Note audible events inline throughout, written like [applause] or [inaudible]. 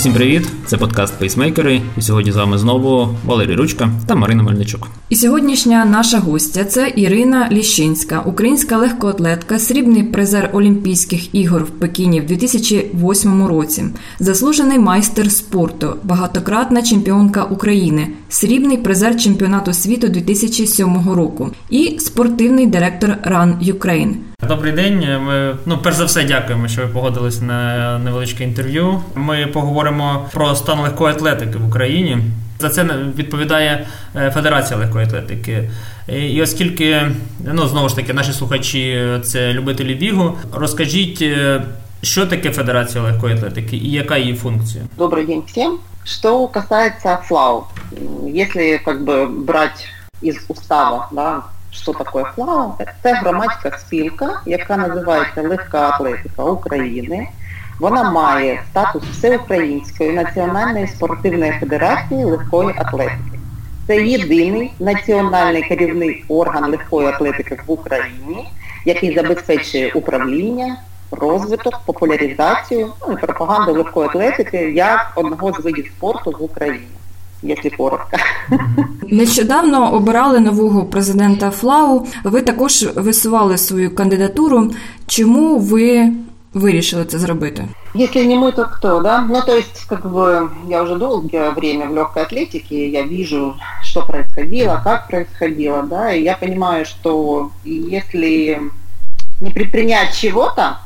Усім привіт! Це подкаст Пейсмейкери. І сьогодні з вами знову Валерій Ручка та Марина Мельничук. І сьогоднішня наша гостя це Ірина Ліщинська, українська легкоатлетка, срібний призер Олімпійських ігор в Пекіні в 2008 році, заслужений майстер спорту, багатократна чемпіонка України, срібний призер чемпіонату світу 2007 року і спортивний директор Run Ukraine. Добрий день. Ми ну перш за все дякуємо, що ви погодились на невеличке інтерв'ю. Ми поговоримо про стан легкої атлетики в Україні. За це відповідає е, Федерація легкої атлетики. І оскільки ну знову ж таки наші слухачі це любителі бігу, розкажіть, е, що таке Федерація легкої атлетики і яка її функція? Добрий день всім. Что касается ФЛАУ, если как бы брать из устава, да, що таке ФЛАУ? Це громадська спілка, яка називається Легка Атлетика України. Вона має статус Всеукраїнської національної спортивної федерації легкої атлетики. Це єдиний національний керівний орган легкої атлетики в Україні, який забезпечує управління, розвиток, популяризацію ну, і пропаганду легкої атлетики як одного з видів спорту в Україні якщо коротко. Нещодавно обирали нового президента Флау. Ви також висували свою кандидатуру. Чому ви вирішили це зробити? Если не мы, то кто, да? Ну, то есть, как бы, я уже долгое время в легкой атлетике, я вижу, что происходило, как происходило, да, и я понимаю, что если не предпринять чего-то,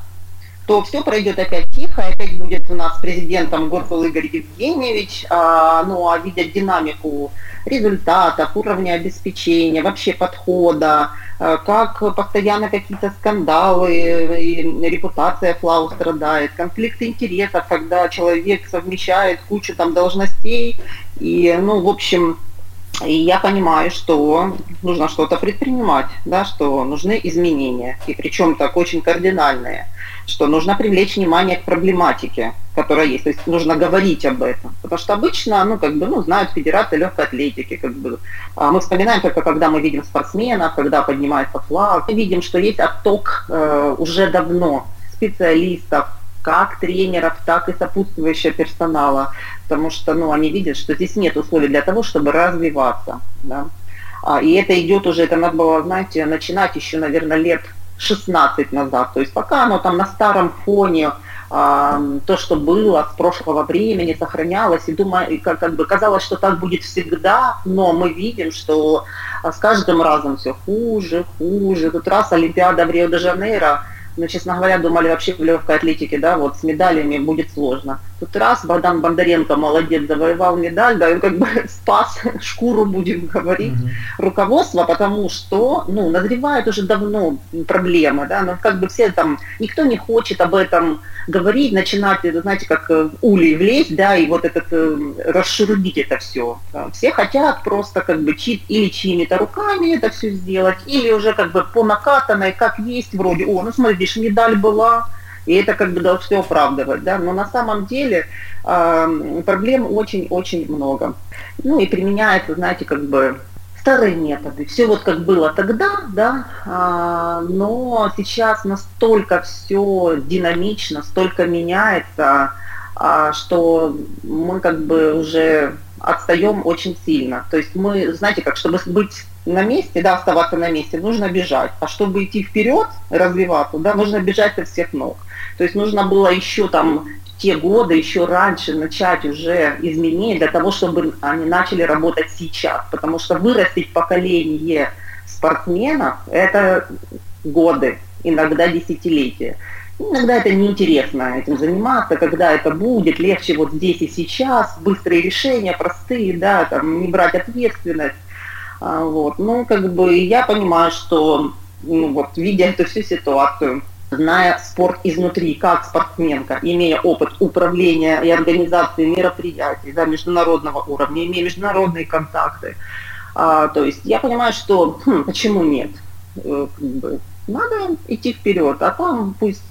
то все пройдет опять тихо, опять будет у нас президентом Горкул Игорь Евгеньевич, а, ну а видя динамику результатов, уровня обеспечения, вообще подхода, а, как постоянно какие-то скандалы, и репутация Флау страдает, конфликты интересов, когда человек совмещает кучу там должностей, и, ну, в общем, и я понимаю, что нужно что-то предпринимать, да, что нужны изменения, и причем так очень кардинальные что нужно привлечь внимание к проблематике, которая есть. То есть нужно говорить об этом. Потому что обычно, ну, как бы, ну, знают Федерация легкой атлетики, как бы. А мы вспоминаем только, когда мы видим спортсменов, когда поднимается флаг. Мы видим, что есть отток э, уже давно специалистов, как тренеров, так и сопутствующего персонала. Потому что, ну, они видят, что здесь нет условий для того, чтобы развиваться. Да? А, и это идет уже, это надо было, знаете, начинать еще, наверное, лет 16 назад. То есть пока оно там на старом фоне, то, что было с прошлого времени, сохранялось, и думаю, как, как бы казалось, что так будет всегда, но мы видим, что а, с каждым разом все хуже, хуже. Тут раз Олимпиада в Рио-де-Жанейро, ну, честно говоря, думали вообще в легкой атлетике, да, вот с медалями будет сложно. Тут раз Богдан Бондаренко, молодец, завоевал медаль, да, и как бы [laughs] спас шкуру, будем говорить, mm руководство, потому что, ну, назревают уже давно проблемы, да, но как бы все там, никто не хочет об этом говорить, начинать, знаете, как в улей влезть, да, и вот этот, э, расшурудить это все. Все хотят просто как бы чит, или чьими-то руками это все сделать, или уже как бы по накатанной, как есть, вроде, о, ну смотри, видишь, медаль была, и это как бы должно все оправдывать, да, но на самом деле э, проблем очень-очень много. Ну и применяется, знаете, как бы старые методы. Все вот как было тогда, да, а, но сейчас настолько все динамично, столько меняется, а, что мы как бы уже отстаем очень сильно. То есть мы, знаете, как, чтобы быть на месте, да, оставаться на месте, нужно бежать. А чтобы идти вперед, развиваться, да, нужно бежать со всех ног. То есть нужно было еще там те годы, еще раньше начать уже изменения для того, чтобы они начали работать сейчас. Потому что вырастить поколение спортсменов – это годы, иногда десятилетия. Иногда это неинтересно этим заниматься, когда это будет, легче вот здесь и сейчас, быстрые решения, простые, да, там, не брать ответственность. А, вот. Ну, как бы я понимаю, что, ну, вот, видя эту всю ситуацию, зная спорт изнутри, как спортсменка, имея опыт управления и организации мероприятий да, международного уровня, имея международные контакты, а, то есть я понимаю, что хм, почему нет? Э, надо идти вперед, а там пусть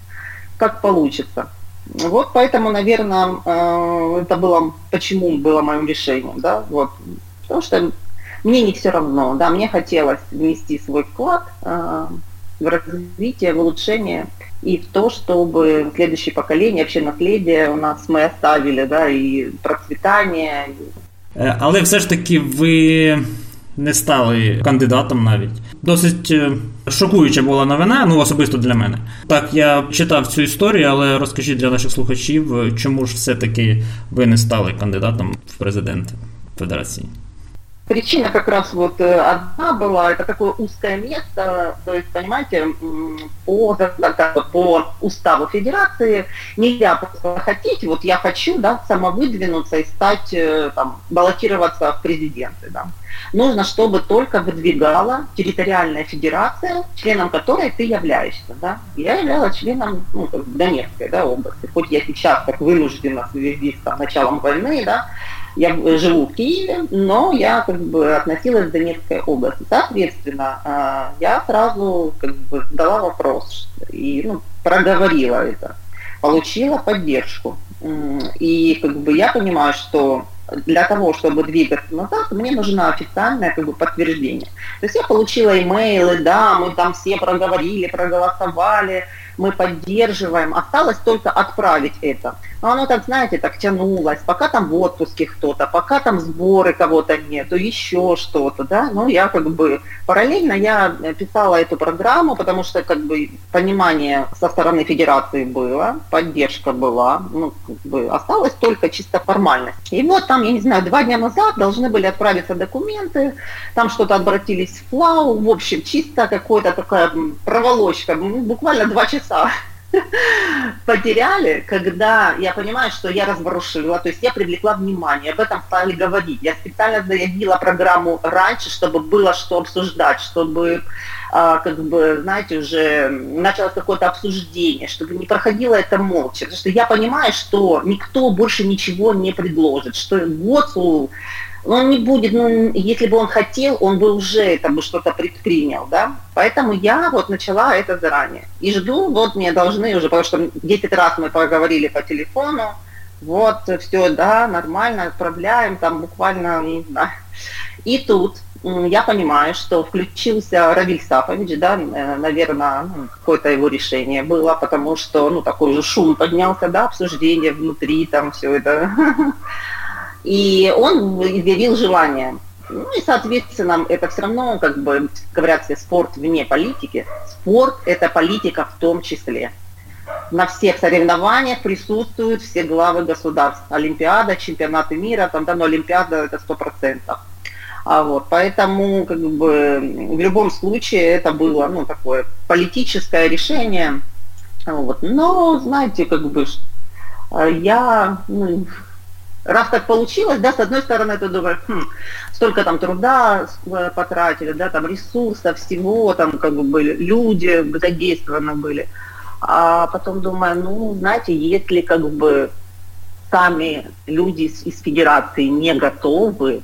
как получится. Вот поэтому, наверное, э, это было, почему было моим решением, да, вот, потому что мне не все равно, да, мне хотелось внести свой вклад, э, в развитие, в улучшение и в то, чтобы следующее поколение, вообще наследие у нас мы оставили, да, и процветание. Э, але все ж таки ви не стали кандидатом навіть. Досить е, шокуюча була новина, ну особисто для мене. Так, я читав цю історію, але розкажіть для наших слухачів, е, чому ж все-таки ви не стали кандидатом в президенти Федерації. Причина как раз вот э, одна была, это такое узкое место, то есть, понимаете, по, по уставу Федерации нельзя просто хотеть, вот я хочу, да, самовыдвинуться и стать, э, там, баллотироваться в президенты, да. Нужно, чтобы только выдвигала территориальная федерация, членом которой ты являешься, да. Я являлась членом, ну, Донецкой, да, области, хоть я сейчас так вынуждена в связи с там, началом войны, да, я живу в Киеве, но я как бы относилась к Донецкой области. Соответственно, а, я сразу как бы дала вопрос и ну, проговорила это, получила поддержку. И как бы я понимаю, что для того, чтобы двигаться назад, мне нужно официальное как бы, подтверждение. То есть я получила имейлы, да, мы там все проговорили, проголосовали, мы поддерживаем. Осталось только отправить это. Но оно так, знаете, так тянулось, пока там в отпуске кто-то, пока там сборы кого-то нету, еще что-то, да. Ну, я как бы параллельно я писала эту программу, потому что как бы понимание со стороны федерации было, поддержка была, ну, как бы осталось только чисто формальность. И вот там, я не знаю, два дня назад должны были отправиться документы, там что-то обратились в ФЛАУ, в общем, чисто какая-то такая проволочка, буквально два часа потеряли, когда я понимаю, что я разворушила, то есть я привлекла внимание, об этом стали говорить. Я специально заявила программу раньше, чтобы было что обсуждать, чтобы, а, как бы, знаете, уже началось какое-то обсуждение, чтобы не проходило это молча. Потому что я понимаю, что никто больше ничего не предложит, что ГОЦУ он не будет, ну, если бы он хотел, он бы уже это бы что-то предпринял, да. Поэтому я вот начала это заранее. И жду, вот мне должны уже, потому что 10 раз мы поговорили по телефону, вот, все, да, нормально, отправляем, там буквально, не знаю. И тут я понимаю, что включился Равиль Сафович, да, наверное, ну, какое-то его решение было, потому что, ну, такой же шум поднялся, да, обсуждение внутри, там все это. [laughs] И он изъявил желание. Ну и, соответственно, это все равно, как бы, говорят все, спорт вне политики. Спорт – это политика в том числе. На всех соревнованиях присутствуют все главы государств. Олимпиада, чемпионаты мира, там, да, но Олимпиада – это сто процентов. А вот, поэтому как бы, в любом случае это было ну, такое политическое решение. Вот. Но, знаете, как бы я ну, раз так получилось, да, с одной стороны, ты думаешь, хм, столько там труда потратили, да, там ресурсов, всего, там как бы были, люди задействованы были. А потом думаю, ну, знаете, если как бы сами люди из, из федерации не готовы,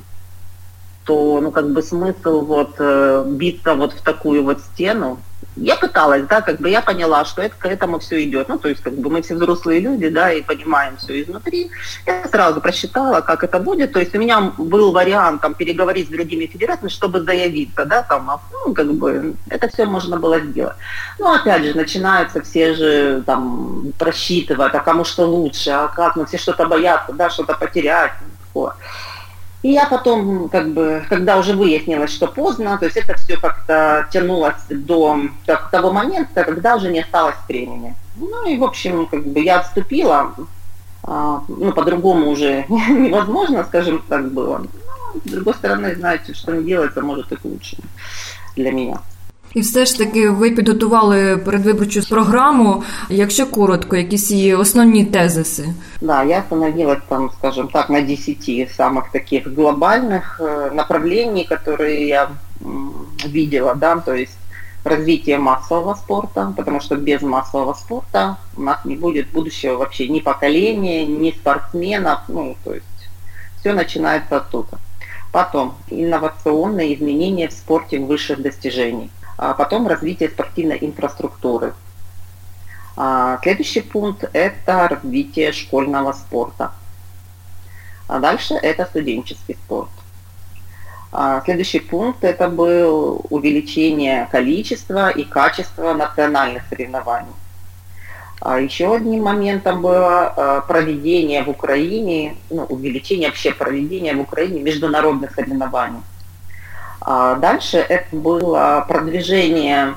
то, ну, как бы смысл вот э, биться вот в такую вот стену, я пыталась, да, как бы я поняла, что это к этому все идет. Ну, то есть, как бы мы все взрослые люди, да, и понимаем все изнутри. Я сразу просчитала, как это будет. То есть у меня был вариант там переговорить с другими федерациями, чтобы заявиться, да, там, а, ну, как бы это все можно было сделать. Ну, опять же, начинаются все же там просчитывать, а кому что лучше, а как, ну, все что-то боятся, да, что-то потерять. Такое. И я потом, как бы, когда уже выяснилось, что поздно, то есть это все как-то тянулось до так, того момента, когда уже не осталось времени. Ну и, в общем, как бы я отступила, а, ну, по-другому уже [laughs] невозможно, скажем так, было. Но, с другой стороны, знаете, что не делается, может и к лучшему для меня. І все ж таки ви підготували передвиборчу програму. Якщо коротко, якісь її основні тезиси? Да, я остановилась там, скажем так, на 10 самых таких глобальных э, направлений, которые я видела, да, то есть развитие массового спорта, потому что без массового спорта у нас не будет будущего вообще ни поколения, ни спортсменов, ну, то есть все начинается оттуда. Потом инновационные изменения в спорте высших достижений а потом развитие спортивной инфраструктуры. А следующий пункт – это развитие школьного спорта. А дальше это студенческий спорт. А следующий пункт это был увеличение количества и качества национальных соревнований. А еще одним моментом было а, проведение в Украине, ну, увеличение вообще проведения в Украине международных соревнований. А дальше это было продвижение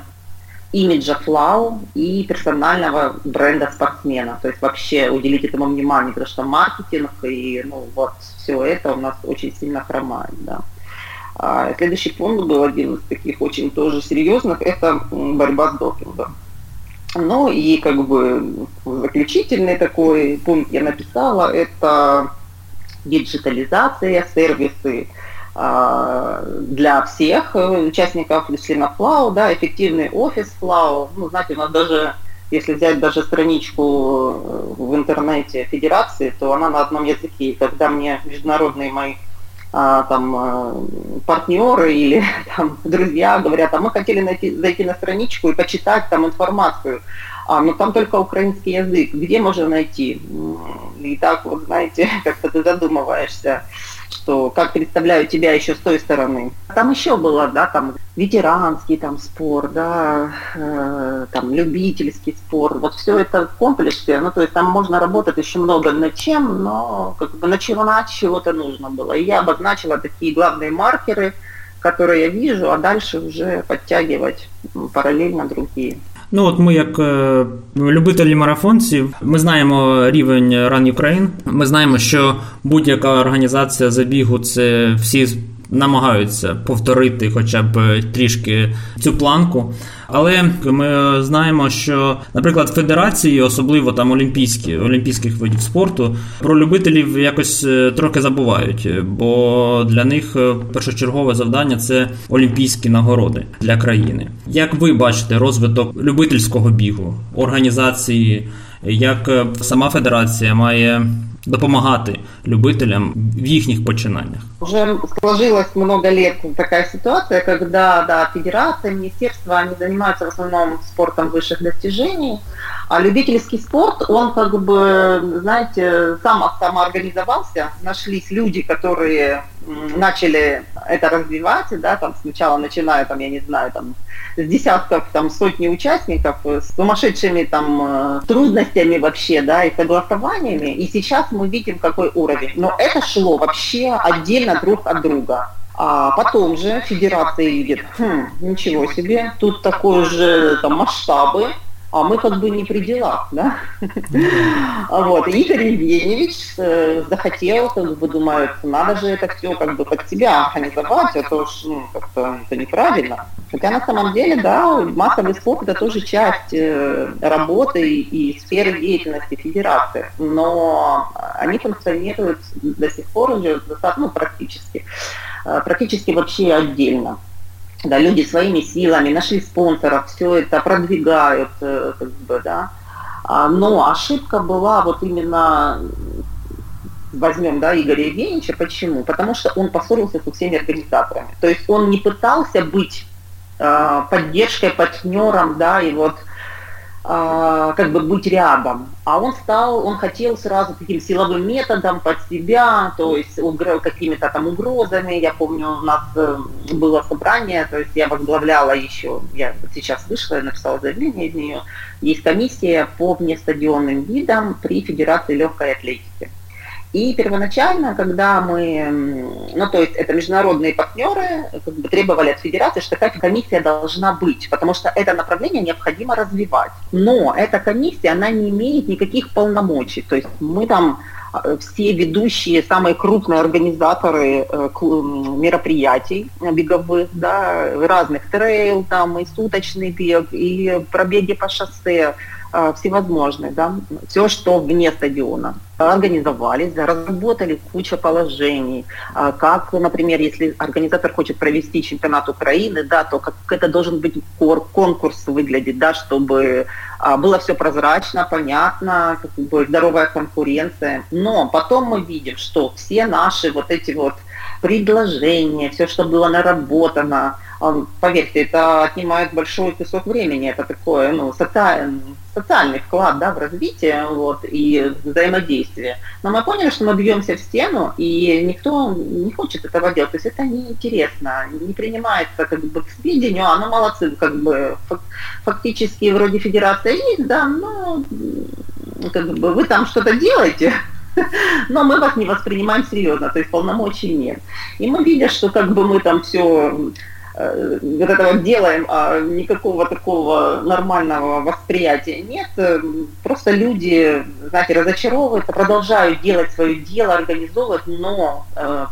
имиджа Флау и персонального бренда спортсмена. То есть вообще уделить этому внимание, потому что маркетинг и ну, вот все это у нас очень сильно хромает. Да. А следующий пункт был один из таких очень тоже серьезных, это борьба с допингом. Ну и как бы заключительный такой пункт я написала, это диджитализация, сервисы для всех участников членов ФЛАУ, да, эффективный офис ФЛАУ. Ну, знаете, у нас даже, если взять даже страничку в интернете Федерации, то она на одном языке. И когда мне международные мои а, там а, партнеры или [laughs] там друзья говорят, а мы хотели найти, зайти на страничку и почитать там информацию, а, но там только украинский язык, где можно найти? И так вот, знаете, [laughs] как-то ты задумываешься что как представляю тебя еще с той стороны. Там еще было, да, там ветеранский там спорт, да, э, там любительский спорт, вот все это в комплексе, ну, то есть там можно работать еще много над чем, но как бы начинать чего-то нужно было. И я обозначила такие главные маркеры, которые я вижу, а дальше уже подтягивать параллельно другие. Ну от ми, як е, любителі марафонців, ми знаємо рівень Run Ukraine, Ми знаємо, що будь-яка організація забігу це всі намагаються повторити хоча б трішки цю планку. Але ми знаємо, що, наприклад, федерації, особливо там олімпійські олімпійських видів спорту, про любителів якось е, трохи забувають, бо для них е, першочергове завдання це олімпійські нагороди для країни. Як ви бачите розвиток любительського бігу, організації, як е, сама федерація має допомагати любителям в їхніх починаннях. Уже сложилась много лет такая ситуация, когда да, федерация, министерство, они занимаются в основном спортом высших достижений, а любительский спорт, он как бы, знаете, сам самоорганизовался, нашлись люди, которые начали это развивать, да, там сначала начиная, там, я не знаю, там, с десятков, там, сотни участников, с сумасшедшими там э, трудностями вообще, да, и согласованиями, и сейчас мы видим, какой уровень. Но это шло вообще отдельно друг от друга. А потом же федерация видит, хм, ничего себе, тут такой же там масштабы, а мы как бы не при делах, да. [laughs] Вот, Игорь Евгеньевич э, захотел, как бы думает, надо же это все как бы под себя организовать, это уж ну, как-то это неправильно. Хотя на самом деле, да, массовый спорт это тоже часть э, работы и сферы деятельности федерации, но они функционируют до сих пор уже ну, практически, э, практически вообще отдельно да, люди своими силами нашли спонсоров, все это продвигают, э, как бы, да. А, но ошибка была вот именно, возьмем, да, Игоря Евгеньевича, почему? Потому что он поссорился со всеми организаторами. То есть он не пытался быть э, поддержкой, партнером, да, и вот а, как бы быть рядом. А он стал, он хотел сразу таким силовым методом под себя, то есть какими-то там угрозами. Я помню, у нас э, было собрание, то есть я возглавляла еще, я сейчас вышла, я написала заявление из нее, есть комиссия по внестадионным видам при Федерации легкой атлетики. И первоначально, когда мы, ну то есть это международные партнеры как бы, требовали от федерации, что такая комиссия должна быть, потому что это направление необходимо развивать. Но эта комиссия, она не имеет никаких полномочий. То есть мы там э, все ведущие, самые крупные организаторы э, мероприятий беговых, да, разных трейл, там и суточный бег, и пробеги по шоссе, всевозможные, да, все, что вне стадиона организовались, разработали кучу положений, а, как, например, если организатор хочет провести чемпионат Украины, да, то как это должен быть конкурс выглядеть, да, чтобы а, было все прозрачно, понятно, как бы здоровая конкуренция. Но потом мы видим, что все наши вот эти вот предложения, все, что было наработано, поверьте, это отнимает большой кусок времени, это такое, ну, социальный, социальный вклад, да, в развитие, вот, и взаимодействие. Но мы поняли, что мы бьемся в стену, и никто не хочет этого делать, то есть это неинтересно, не принимается как бы к сведению, а ну молодцы, как бы фактически вроде федерация есть, да, но как бы вы там что-то делаете, [laughs] но мы вас не воспринимаем серьезно, то есть полномочий нет. И мы видим, что как бы мы там все э, вот этого делаем, а никакого такого нормального восприятия нет. Просто люди, знаете, разочаровываются, продолжают делать свое дело, организовывать, но э,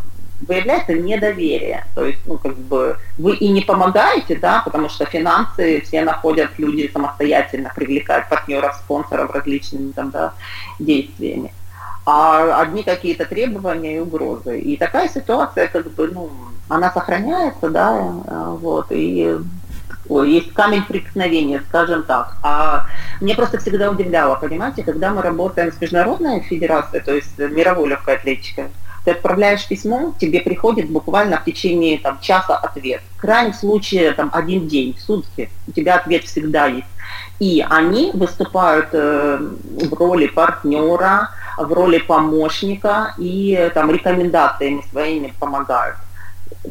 выявляется недоверие. То есть, ну, как бы вы и не помогаете, да, потому что финансы все находят люди самостоятельно, привлекают партнеров, спонсоров различными там, да, действиями а одни какие-то требования и угрозы. И такая ситуация, как бы, ну, она сохраняется, да, э, вот, и есть камень преткновения, скажем так. А мне просто всегда удивляло, понимаете, когда мы работаем с международной федерацией, то есть мировой легкой атлетикой, ты отправляешь письмо, тебе приходит буквально в течение там, часа ответ. В крайнем случае там, один день, сутки, у тебя ответ всегда есть. И они выступают э, в роли партнера, в роли помощника и там рекомендациями своими помогают.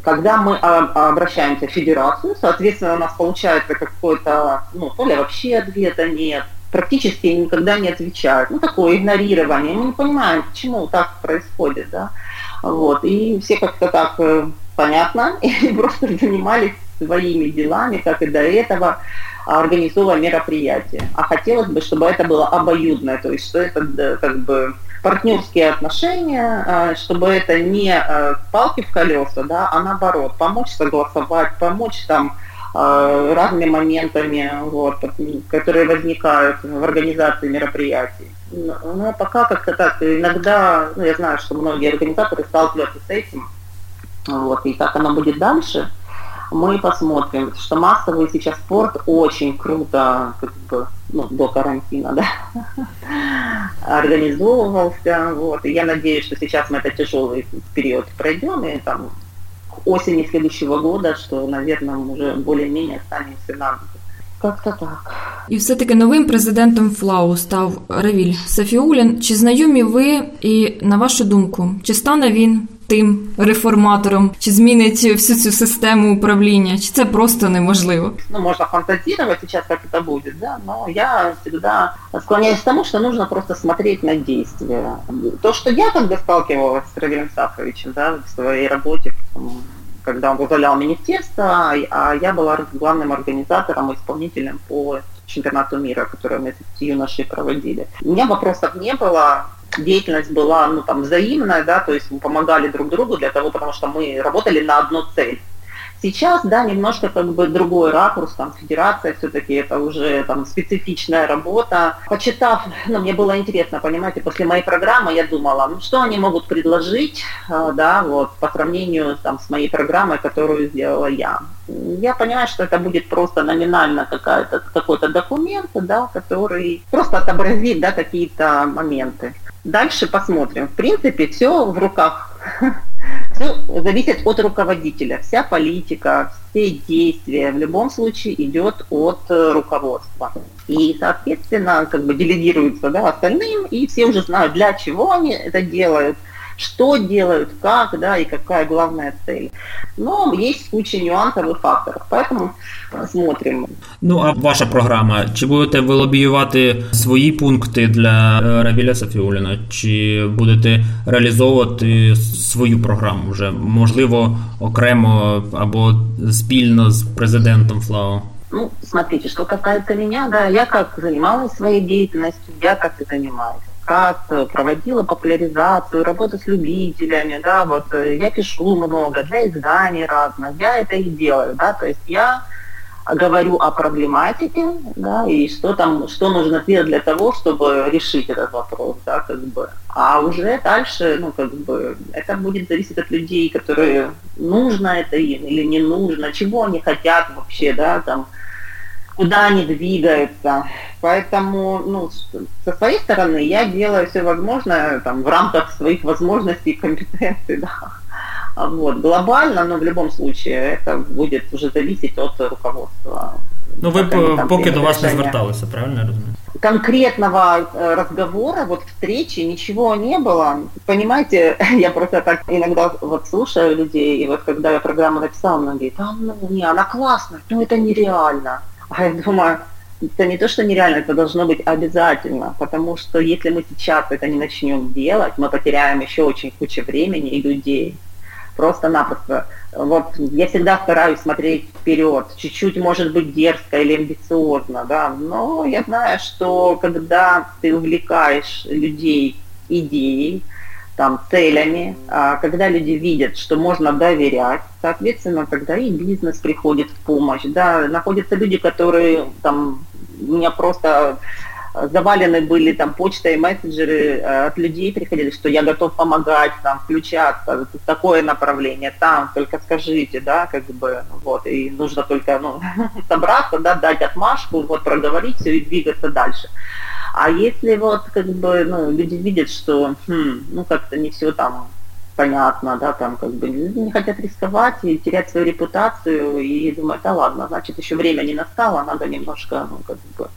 Когда мы обращаемся в федерацию, соответственно, у нас получается какой-то, ну, то ли вообще ответа нет, практически никогда не отвечают. Ну, такое игнорирование. Мы не понимаем, почему так происходит, да. Вот. И все как-то так э, понятно, [laughs] и просто занимались своими делами, как и до этого, организовывая мероприятие. А хотелось бы, чтобы это было обоюдное, то есть что это как бы партнерские отношения, а, чтобы это не а, палки в колеса, да, а наоборот, помочь согласовать, помочь там а, разными моментами, вот, которые возникают в организации мероприятий. Но пока как-то так, иногда, ну, я знаю, что многие организаторы сталкиваются с этим, вот, и как оно будет дальше, мы посмотрим, что массовый сейчас спорт очень круто, как бы, ну, до карантина, да, [laughs] организовывался, вот, и я надеюсь, что сейчас мы этот тяжелый период пройдем, и там к осени следующего года, что, наверное, уже более-менее останемся на Как-то так. І все-таки новим президентом ФЛАУ став Равіль Сафіулін. Чи знайомі ви і на вашу думку, чи стане він тим реформатором, чи змінить всю цю систему управління, чи це просто неможливо? Ну, можно фантазировать сейчас, как это будет, да, но я всегда склоняюсь тому, что нужно просто смотреть на действия. То, что я когда сталкивалась с Равилем Сахаровичем, да, в своей работе, когда он возглавлял министерство, а я была главным организатором, исполнителем по чемпионату мира, который мы с юношей проводили. У меня вопросов не было, деятельность была ну, там, взаимная, да, то есть мы помогали друг другу для того, потому что мы работали на одну цель. Сейчас, да, немножко как бы другой ракурс, там, федерация все-таки это уже там специфичная работа. Почитав, ну, мне было интересно, понимаете, после моей программы я думала, ну, что они могут предложить, а, да, вот, по сравнению там с моей программой, которую сделала я. Я понимаю, что это будет просто номинально какая-то, какой-то документ, да, который просто отобразит, да, какие-то моменты. Дальше посмотрим. В принципе, все в руках. [laughs] Все зависит от руководителя. Вся политика, все действия в любом случае идет от э, руководства. И, соответственно, как бы делегируется да, остальным, и все уже знают, для чего они это делают – что делают, как, да, и какая главная цель. Но есть куча нюансов и факторов, поэтому смотрим. Ну, а ваша програма, чи будете ви лобіювати свої пункти для Равіля Сафіуліна, чи будете реалізовувати свою програму вже, можливо, окремо або спільно з президентом ФЛАО? Ну, смотрите, что касается меня, да, я как занималась своей деятельностью, я как и занимаюсь как проводила популяризацию, работу с любителями, да, вот э, я пишу много для изданий разных, я это и делаю, да, то есть я говорю о проблематике, да, и что там, что нужно сделать для того, чтобы решить этот вопрос, да, как бы. А уже дальше, ну, как бы, это будет зависеть от людей, которые нужно это им или не нужно, чего они хотят вообще, да, там, куда они двигаются. Поэтому, ну, со своей стороны я делаю все возможное там, в рамках своих возможностей и компетенций, [laughs] да. Вот, глобально, но в любом случае это будет уже зависеть от руководства. Ну, ви поки до вас не зверталися, правильно я розумію? Конкретного э, разговора, вот встречи, ничего не было. Понимаете, [laughs] я просто так иногда вот слушаю людей, и вот когда я программу написала, она говорит, а ну, не, она классная, ну это нереально. А я думаю, это не то, что нереально, это должно быть обязательно, потому что если мы сейчас это не начнем делать, мы потеряем еще очень кучу времени и людей. Просто-напросто. Вот я всегда стараюсь смотреть вперед, чуть-чуть, может быть, дерзко или амбициозно, да, но я знаю, что когда ты увлекаешь людей идеей, там, целями, а когда люди видят, что можно доверять, соответственно, тогда и бизнес приходит в помощь, да, находятся люди, которые там, у меня просто завалены были там почта и мессенджеры э, от людей приходили, что я готов помогать, там, включаться, такое направление, там, только скажите, да, как бы, вот, и нужно только, ну, [laughs] собраться, да, дать отмашку, вот, проговорить все и двигаться дальше. А если вот, как бы, ну, люди видят, что, хм, ну, как-то не все там понятно, да, там как бы не хотят рисковать и терять свою репутацию, и думают, да ладно, значит, еще время не настало, надо немножко, ну, как бы,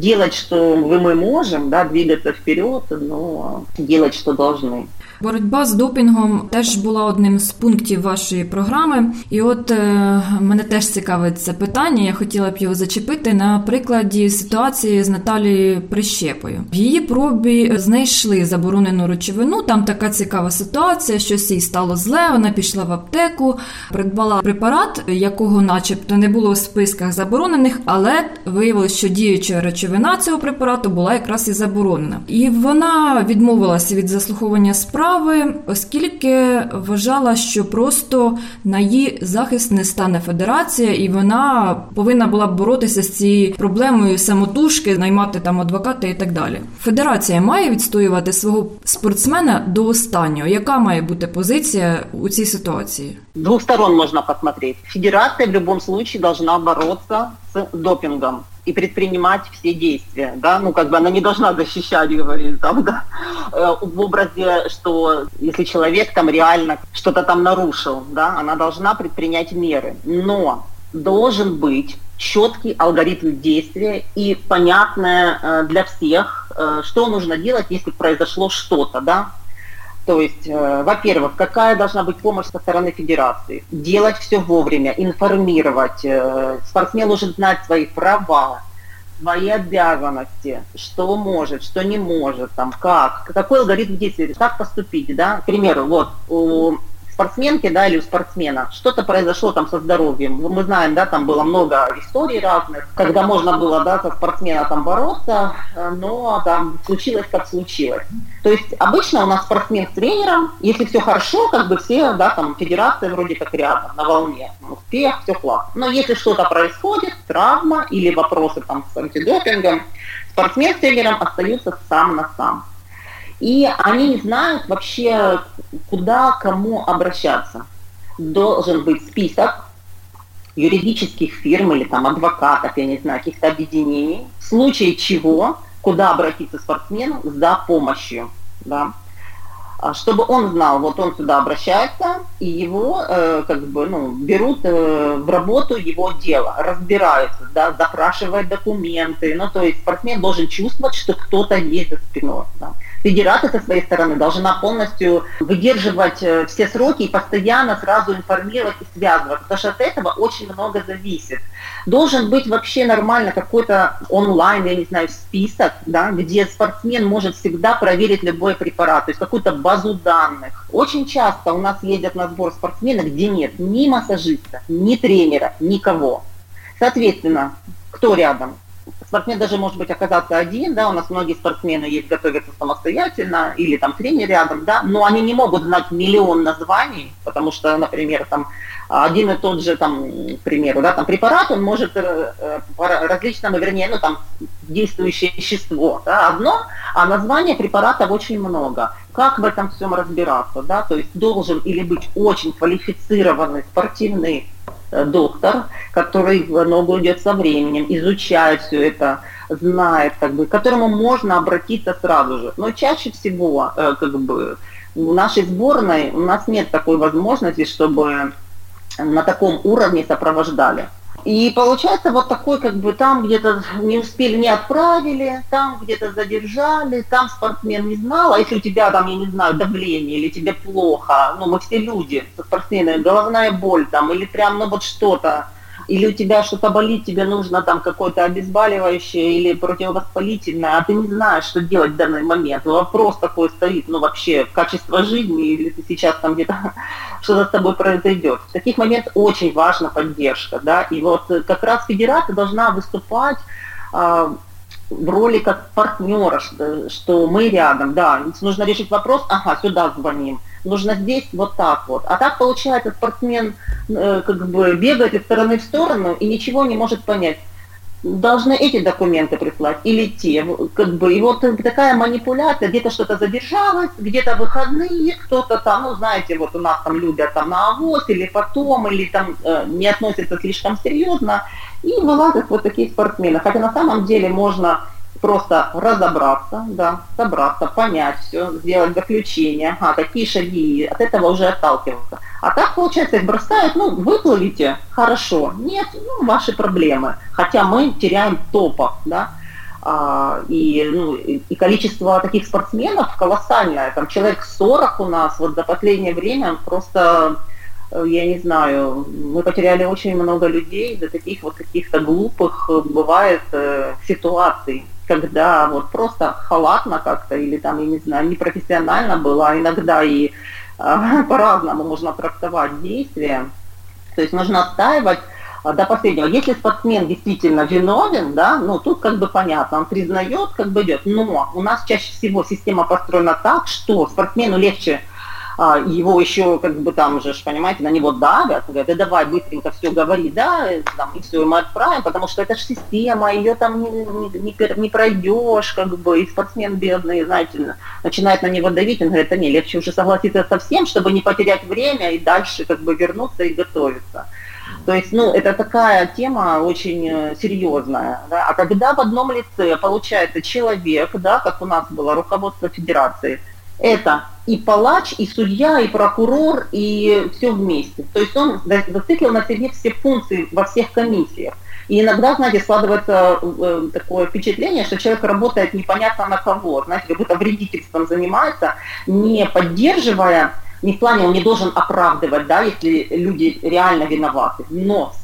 делать, что мы можем, да, двигаться вперед, но делать, что должны. Боротьба з допінгом теж була одним з пунктів вашої програми. І от е, мене теж цікавить це питання. Я хотіла б його зачепити на прикладі ситуації з Наталією Прищепою. В її пробі знайшли заборонену речовину. Там така цікава ситуація, щось їй стало зле. Вона пішла в аптеку, придбала препарат, якого, начебто, не було в списках заборонених, але виявилось, що діюча речовина цього препарату була якраз і заборонена. І вона відмовилася від заслуховування справи, оскільки вважала, що просто на її захист не стане федерація, і вона повинна була боротися з цією проблемою самотужки, наймати там адвоката і так далі. Федерація має відстоювати свого спортсмена до останнього. Яка має бути позиція у цій ситуації? Двух сторон можна посмотреть. Федерация в любом случае должна бороться с допингом и предпринимать все действия, да, ну, как бы она не должна защищать, говорит, там, да, э, в образе, что если человек там реально что-то там нарушил, да, она должна предпринять меры, но должен быть четкий алгоритм действия и понятное э, для всех, э, что нужно делать, если произошло что-то, да, то есть, э, во-первых, какая должна быть помощь со стороны федерации? Делать все вовремя, информировать. Э, спортсмен должен знать свои права, свои обязанности, что может, что не может, там, как, какой алгоритм действия, как поступить, да. К примеру, вот, у спортсменки, да, или у спортсмена, что-то произошло там со здоровьем. Мы знаем, да, там было много историй разных, когда можно было, да, со спортсмена там бороться, э, но там случилось как случилось. То есть обычно у нас спортсмен с тренером, если все хорошо, как бы все, да, там федерация вроде как рядом, на волне, успех, все классно. Но если что-то происходит, травма или вопросы там с антидопингом, спортсмен с тренером остаются сам на сам. И они не знают вообще, куда, кому обращаться. Должен быть список юридических фирм или там адвокатов, я не знаю, каких-то объединений, в случае чего, куда обратиться спортсмену за помощью. Да? А чтобы он знал, вот он сюда обращается, и его э, как бы, ну, берут э, в работу его дело, разбираются, да, запрашивают документы. Ну, то есть спортсмен должен чувствовать, что кто-то есть за спиной. Да. Федерация со своей стороны должна полностью выдерживать э, все сроки и постоянно сразу информировать и связывать, потому что от этого очень много зависит. Должен быть вообще нормально какой-то онлайн, я не знаю, список, да, где спортсмен может всегда проверить любой препарат, то есть какую-то базу данных. Очень часто у нас ездят на сбор спортсменов, где нет ни массажиста, ни тренера, никого. Соответственно, кто рядом? Спортсмен даже может быть оказаться один, да, у нас многие спортсмены есть, готовятся самостоятельно, или там тренер рядом, да, но они не могут знать миллион названий, потому что, например, там один и тот же, там, к примеру, да, там препарат, он может э, э по различному, вернее, ну там действующее вещество, да, одно, а название препаратов очень много. Как в этом всем разбираться, да, то есть должен или быть очень квалифицированный спортивный доктор, который в ногу идет со временем, изучает все это, знает, как бы, к которому можно обратиться сразу же. Но чаще всего, э, как бы, в нашей сборной у нас нет такой возможности, чтобы на таком уровне сопровождали. И получается вот такой, как бы там где-то не успели, не отправили, там где-то задержали, там спортсмен не знал, а если у тебя там, я не знаю, давление или тебе плохо, ну мы все люди, спортсмены, головная боль там, или прям, ну вот что-то, или у тебя что-то болит, тебе нужно там какое-то обезболивающее или противовоспалительное, а ты не знаешь, что делать в данный момент. Вопрос такой стоит, ну вообще, качество жизни, или ты сейчас там где-то [laughs] что-то с тобой произойдет. В таких моментах очень важна поддержка, да, и вот как раз федерация должна выступать а, в роли как партнера, что мы рядом, да, нужно решить вопрос, ага, сюда звоним, нужно здесь вот так вот. А так получается, спортсмен э, как бы бегает из стороны в сторону и ничего не может понять. Должны эти документы прислать или те, как бы, и вот такая манипуляция, где-то что-то задержалось, где-то выходные, кто-то там, ну, знаете, вот у нас там любят там на авось или потом, или там э, не относятся слишком серьезно, и вылазят вот такие спортсмены. Хотя на самом деле можно просто разобраться, да, собраться, понять все, сделать заключение, ага, какие шаги, от этого уже отталкиваться. А так, получается, их бросают, ну, выплывите, хорошо, нет, ну, ваши проблемы. Хотя мы теряем топов, да, а, и, ну, и количество таких спортсменов колоссальное, там человек 40 у нас, вот за последнее время просто я не знаю, мы потеряли очень много людей за таких вот каких-то глупых, э, бывает, э, ситуаций когда вот просто халатно как-то или там, я не знаю, непрофессионально было, а иногда и э, [laughs] по-разному можно трактовать действия. То есть нужно отстаивать а, до последнего. Если спортсмен действительно виновен, да, ну тут как бы понятно, он признает, как бы идет. Но у нас чаще всего система построена так, что спортсмену легче а, его еще как бы там же, понимаете, на него давят, говорят, да давай быстренько все говори, да, там, и все, мы отправим, потому что это же система, ее там не, не, не пройдешь, как бы, и спортсмен бедный, знаете, начинает на него давить, он говорит, да не, легче уже согласиться со всем, чтобы не потерять время и дальше как бы вернуться и готовиться. То есть, ну, это такая тема очень э, серьезная. Да? А когда в одном лице получается человек, да, как у нас было руководство федерации, это и палач, и судья, и прокурор, и все вместе. То есть он зациклил на себе все функции во всех комиссиях. И иногда, знаете, складывается э, такое впечатление, что человек работает непонятно на кого, знаете, как будто вредительством занимается, не поддерживая, не в плане он не должен оправдывать, да, если люди реально виноваты, но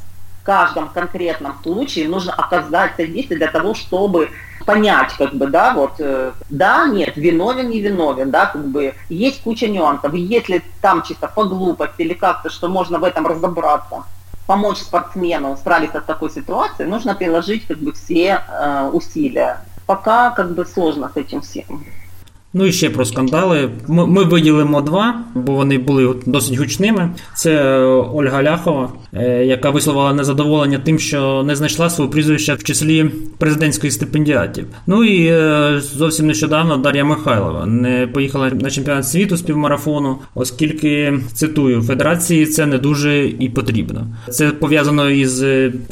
в каждом конкретном случае нужно оказать содействие для того, чтобы понять, как бы, да, вот, э, да, нет, виновен, не виновен, да, как бы, есть куча нюансов. Если там чисто по глупости или как-то, что можно в этом разобраться, помочь спортсмену справиться с такой ситуацией, нужно приложить, как бы, все э, усилия. Пока, как бы, сложно с этим всем. Ну і ще про скандали. Ми, ми виділимо два, бо вони були досить гучними. Це Ольга Ляхова, е, яка висловила незадоволення тим, що не знайшла свого прізвища в числі президентської стипендіатів. Ну і е, зовсім нещодавно Дар'я Михайлова не поїхала на чемпіонат світу з півмарафону, оскільки цитую федерації це не дуже і потрібно. Це пов'язано із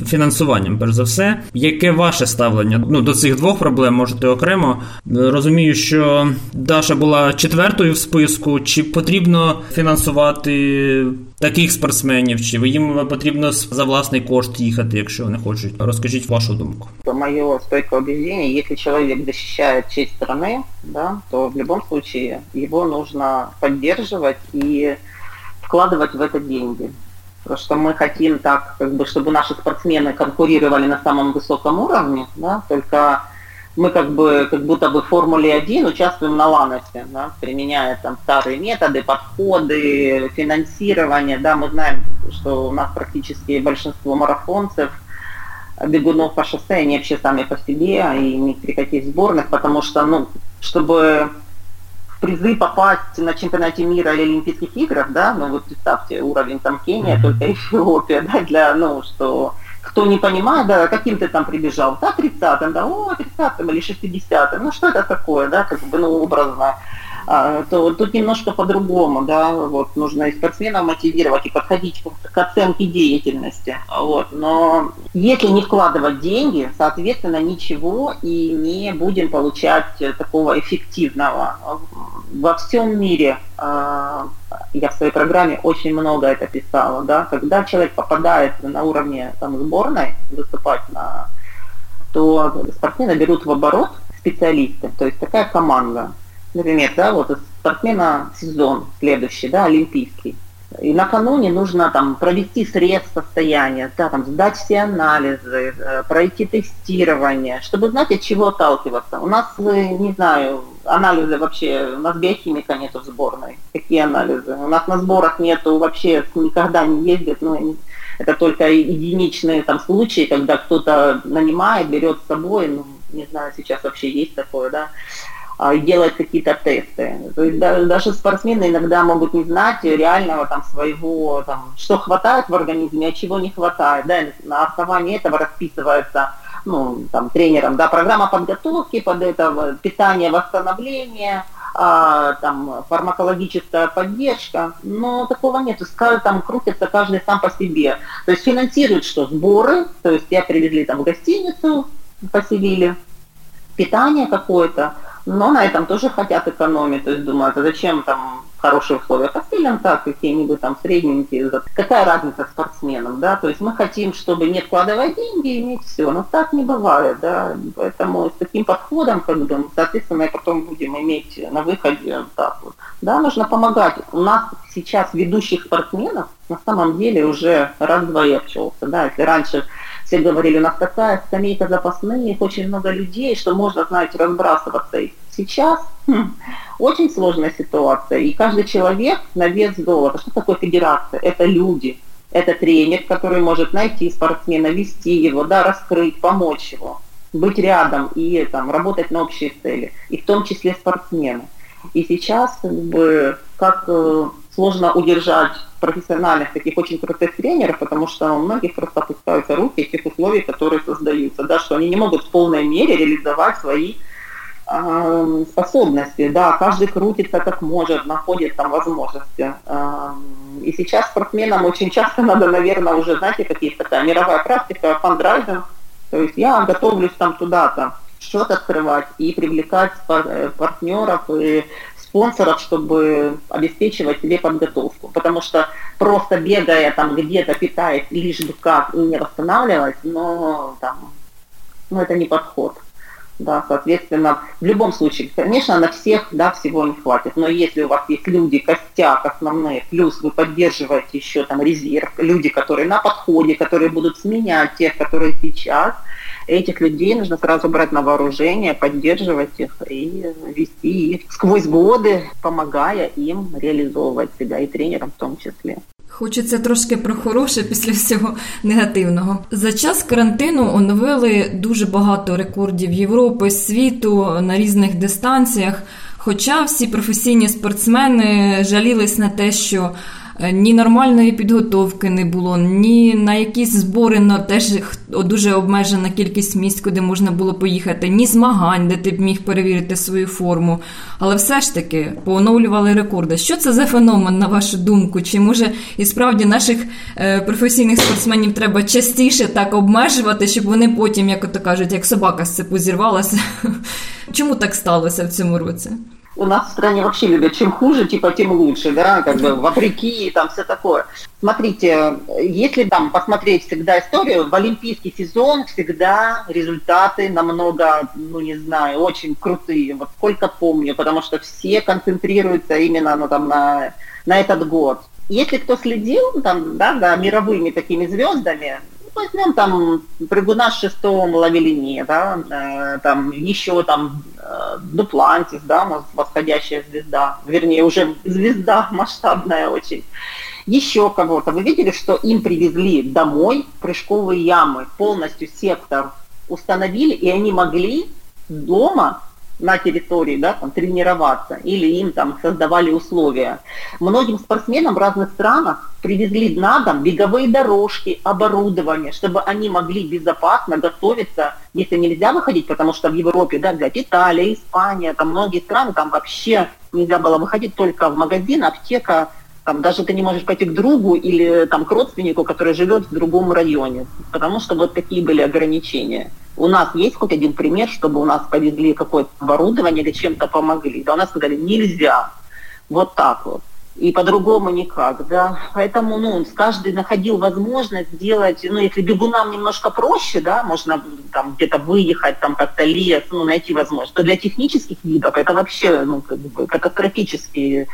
фінансуванням, перш за все. Яке ваше ставлення ну, до цих двох проблем можете окремо? Розумію, що. Даша була четвертою в списку. Чи потрібно фінансувати таких спортсменів? Чи їм потрібно за власний кошт їхати, якщо вони хочуть? Розкажіть вашу думку. Мое стойкое убеждение, если человек защищает честь страны, да, то в любом случае его нужно поддерживать и вкладывать в это деньги. Потому что мы хотим так, как бы, чтобы наши спортсмены конкурировали на самом высоком уровне, да, только мы как бы как будто бы в Формуле 1 участвуем на Ланосе, да, применяя там старые методы, подходы, финансирование. Да, мы знаем, что у нас практически большинство марафонцев, бегунов по шоссе, они вообще сами по себе, и ни при каких сборных, потому что, ну, чтобы в призы попасть на чемпионате мира или Олимпийских играх, да, ну вот представьте, уровень там Кения, только Эфиопия, [laughs] да, для, ну, что кто не понимает, да, каким ты там прибежал, да, 30-м, да, о, 30-м или 60-м, ну что это такое, да, как бы, ну, образно, то тут немножко по-другому, да, вот, нужно и спортсменов мотивировать, и подходить к оценке деятельности, вот, но если не вкладывать деньги, соответственно, ничего и не будем получать такого эффективного. Во всем мире, а, я в своей программе очень много это писала, да, когда человек попадает на уровне там, сборной выступать на то спортсмены берут в оборот специалисты, то есть такая команда. Например, да, вот спортсмена сезон следующий, да, олимпийский. И накануне нужно там провести срез состояния, да, там, сдать все анализы, э, пройти тестирование, чтобы знать, от чего отталкиваться. У нас, э, не знаю, анализы вообще, у нас биохимика нету в сборной. Какие анализы? У нас на сборах нету вообще, никогда не ездят, ну, это только единичные там случаи, когда кто-то нанимает, берет с собой, ну, не знаю, сейчас вообще есть такое, да, делать какие-то тесты. То есть даже спортсмены иногда могут не знать реального там своего, там, что хватает в организме, а чего не хватает. Да, на основании этого расписывается ну, там, тренером, да, программа подготовки под это, питание, восстановление, а, там, фармакологическая поддержка, но такого нет. Там крутится каждый сам по себе. То есть финансируют что? Сборы, то есть я привезли там в гостиницу, поселили, питание какое-то, но на этом тоже хотят экономить. То есть думают, а зачем там хорошие условия постелям, так какие-нибудь там средненькие. Какая разница спортсменам, да? То есть мы хотим, чтобы не вкладывать деньги, иметь все. Но так не бывает, да. Поэтому с таким подходом, как бы, соответственно, и потом будем иметь на выходе так вот. Да, нужно помогать. У нас сейчас ведущих спортсменов на самом деле уже раз-два и обчелся, да. Если раньше все говорили, у нас такая скамейка запасных, очень много людей, что можно, знаете, разбрасываться. И сейчас хм, очень сложная ситуация, и каждый человек на вес золота. Что такое федерация? Это люди, это тренер, который может найти спортсмена, вести его, да, раскрыть, помочь его, быть рядом и там, работать на общие цели, и в том числе спортсмены. И сейчас как, бы, как э, сложно удержать профессиональных таких очень крутых тренеров, потому что у многих просто опускаются руки в тех условий, которые создаются, да, что они не могут в полной мере реализовать свои э, способности, да, каждый крутится как может, находит там возможности. Э, и сейчас спортсменам очень часто [laughs] надо, наверное, уже, знаете, какие-то такая мировая практика, фандрайзинг, то есть я готовлюсь там туда-то, счет открывать и привлекать э, партнеров и спонсоров, чтобы обеспечивать себе подготовку. Потому что просто бегая там где-то, питаясь лишь бы как и не восстанавливать, но там, ну, это не подход. Да, соответственно, в любом случае, конечно, на всех да, всего не хватит, но если у вас есть люди, костяк основные, плюс вы поддерживаете еще там резерв, люди, которые на подходе, которые будут сменять тех, которые сейчас – этих людей нужно сразу брать на вооружение, поддерживать их и вести их сквозь годы, помогая им реализовывать себя и тренерам в том числе. Хочеться трошки про хороше після всього негативного. За час карантину оновили дуже багато рекордів Європи, світу на різних дистанціях. Хоча всі професійні спортсмени жалілись на те, що ні нормальної підготовки не було, ні на якісь збори на теж дуже обмежена кількість місць, куди можна було поїхати, ні змагань, де ти б міг перевірити свою форму. Але все ж таки пооновлювали рекорди. Що це за феномен, на вашу думку? Чи може і справді наших е, професійних спортсменів треба частіше так обмежувати, щоб вони потім, як ото кажуть, як собака з цепу зірвалася? [laughs] Чому так сталося в цьому році? У нас в стране вообще любят, чем хуже, типа, тем лучше, да, как бы вопреки, там все такое. Смотрите, если там посмотреть всегда историю, в олимпийский сезон всегда результаты намного, ну не знаю, очень крутые, вот сколько помню, потому что все концентрируются именно ну, там, на, на этот год. Если кто следил там, да, за мировыми такими звездами, возьмем там прыгуна с шестом лавелине, да, э, там еще там э, Дуплантис, да, восходящая звезда, вернее уже звезда масштабная очень. Еще кого-то. Вы видели, что им привезли домой прыжковые ямы, полностью сектор установили, и они могли дома на территории, да, там, тренироваться, или им там создавали условия. Многим спортсменам в разных странах привезли на дом беговые дорожки, оборудование, чтобы они могли безопасно готовиться, если нельзя выходить, потому что в Европе, да, взять Италия, Испания, там многие страны, там вообще нельзя было выходить только в магазин, аптека, Там, даже ты не можешь пойти к другу или там, к родственнику, который живет в другом районе, потому что вот такие были ограничения. У нас есть хоть один пример, чтобы у нас повезли какое-то оборудование или чем-то помогли. Да у нас сказали, нельзя. Вот так вот и по-другому никак, да. Поэтому, ну, каждый находил возможность сделать, ну, если бегунам немножко проще, да, можно там где-то выехать, там как-то лес, ну, найти возможность, то для технических видов это вообще, ну, как бы катастрофически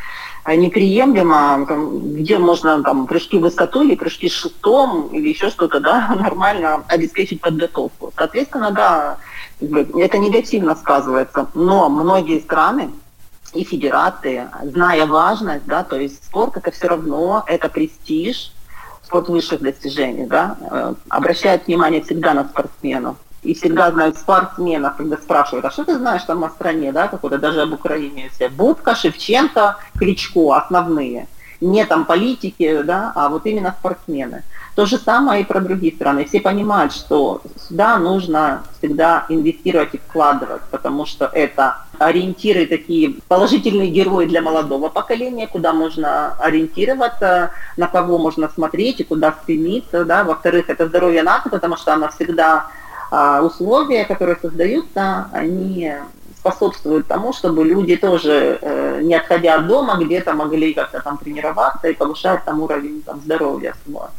неприемлемо, там, где можно там прыжки в высоту или прыжки с шестом или еще что-то, да, [laughs] нормально обеспечить подготовку. Соответственно, да, это негативно сказывается, но многие страны, и федерации, зная важность, да, то есть спорт это все равно, это престиж, спорт высших достижений, да, э, обращают внимание всегда на спортсменов. И всегда знают спортсменов, когда спрашивают, а что ты знаешь там о стране, да, какой-то даже об Украине, все, Бубка, Шевченко, Кричко, основные. Не там политики, да, а вот именно спортсмены. То же самое и про другие страны. Все понимают, что сюда нужно всегда инвестировать и вкладывать, потому что это ориентиры такие положительные герои для молодого поколения, куда можно ориентироваться, на кого можно смотреть и куда стремиться. Да? Во-вторых, это здоровье нации, потому что оно всегда условия, которые создаются, они способствуют тому, чтобы люди тоже, э, не отходя от дома, где-то могли как-то там тренироваться и повышать там уровень там, здоровья своего.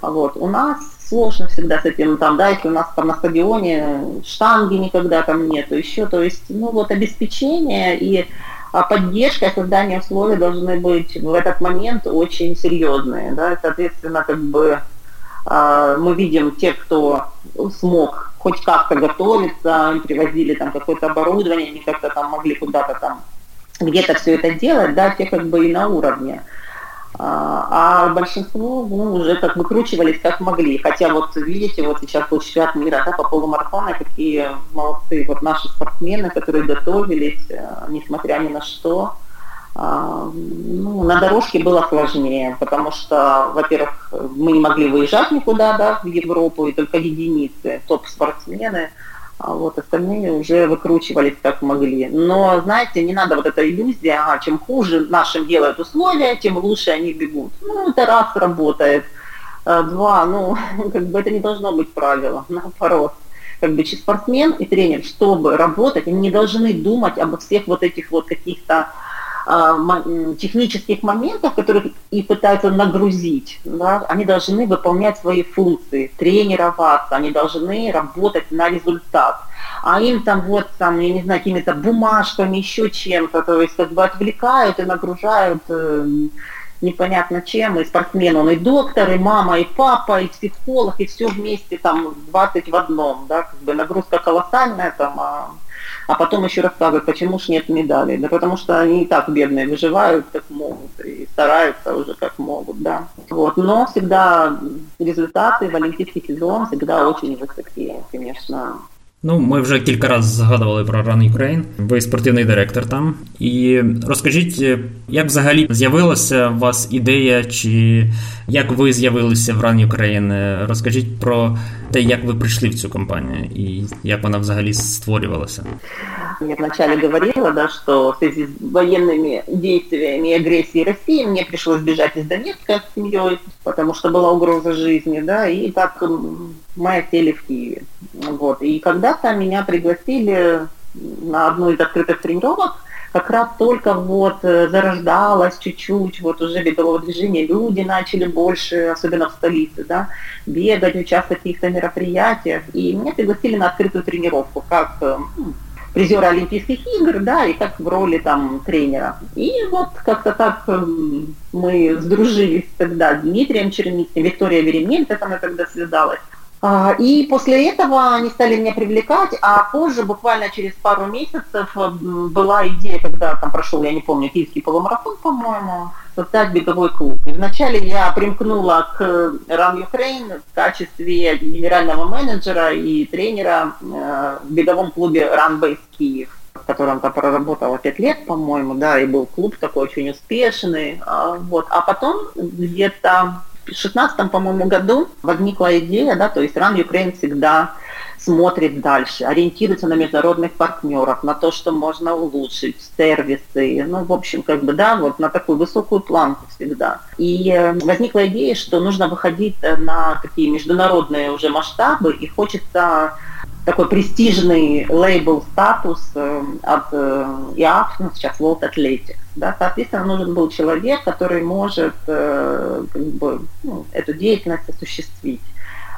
Вот. У нас сложно всегда с этим, там, да, если у нас там на стадионе штанги никогда там нету, еще, то есть, ну вот обеспечение и а, поддержка создание условий должны быть в этот момент очень серьезные, да, соответственно, как бы а, мы видим тех, кто смог хоть как-то готовиться, привозили там какое-то оборудование, они как-то там могли куда-то там где-то все это делать, да, те как бы и на уровне. А, а большинство ну, уже как выкручивались как могли. Хотя вот видите, вот сейчас был чемпионат мира да, по полумарафону, какие молодцы вот наши спортсмены, которые готовились, э, несмотря ни на что. А, ну, на дорожке было сложнее, потому что, во-первых, мы не могли выезжать никуда да, в Европу, и только единицы, топ-спортсмены – а вот остальные уже выкручивались как могли. Но, знаете, не надо вот эта иллюзия, а чем хуже нашим делают условия, тем лучше они бегут. Ну, это раз работает, а два, ну, [laughs] как бы это не должно быть правило, [laughs] наоборот. Как бы спортсмен и тренер, чтобы работать, они не должны думать обо всех вот этих вот каких-то технических моментов, которых их пытаются нагрузить, да, они должны выполнять свои функции, тренироваться, они должны работать на результат. А им там вот, там, я не знаю, какими-то бумажками, еще чем-то, то есть как бы отвлекают и нагружают э, непонятно чем, и спортсмен, он и доктор, и мама, и папа, и психолог, и все вместе там 20 в одном, да, как бы нагрузка колоссальная там, а а потом еще рассказывают, почему ж нет медалей. Да потому что они и так бедные выживают как могут и стараются уже как могут, да. Вот. Но всегда результаты в олимпийский сезон всегда очень высокие, конечно. Ну, ми вже кілька разів згадували про Run Ukraine. Ви спортивний директор там. І розкажіть, як взагалі з'явилася у вас ідея, чи як ви з'явилися в Run Ukraine? Розкажіть про те, як ви прийшли в цю компанію і як вона взагалі створювалася. Я вначале говорила, да, что в связи с военными действиями и агрессией России мне пришлось бежать из Донецка с семьей, потому что была угроза жизни, да, и так мы осели в Киеве. Вот. И когда-то меня пригласили на одну из открытых тренировок – как раз только вот э, зарождалось чуть-чуть, вот уже бегового движения, люди начали больше, особенно в столице, да, бегать, участвовать в каких-то мероприятиях. И меня пригласили на открытую тренировку, как э, ну, призера Олимпийских игр, да, и как в роли там тренера. И вот как-то так э, мы сдружились тогда с Дмитрием Черницким, Виктория Веремельца со мной тогда связалась. А, и после этого они стали меня привлекать, а позже, буквально через пару месяцев, э, была идея, когда там прошел, я не помню, киевский полумарафон, по-моему, создать беговой клуб. И вначале я примкнула к Run Ukraine в качестве генерального менеджера и тренера э, в беговом клубе Run Base Киев в котором там проработала пять лет, по-моему, да, и был клуб такой очень успешный, а, вот, а потом где-то в 2016, по-моему, году возникла идея, да, то есть Run Ukraine всегда смотрит дальше, ориентируется на международных партнеров, на то, что можно улучшить, сервисы, ну, в общем, как бы, да, вот на такую высокую планку всегда. И э, возникла идея, что нужно выходить на такие международные уже масштабы, и хочется такой престижный лейбл статус э, от ИАФ, ну, сейчас World Athletics. Да, соответственно, нужен был человек, который может как бы, ну, эту деятельность осуществить.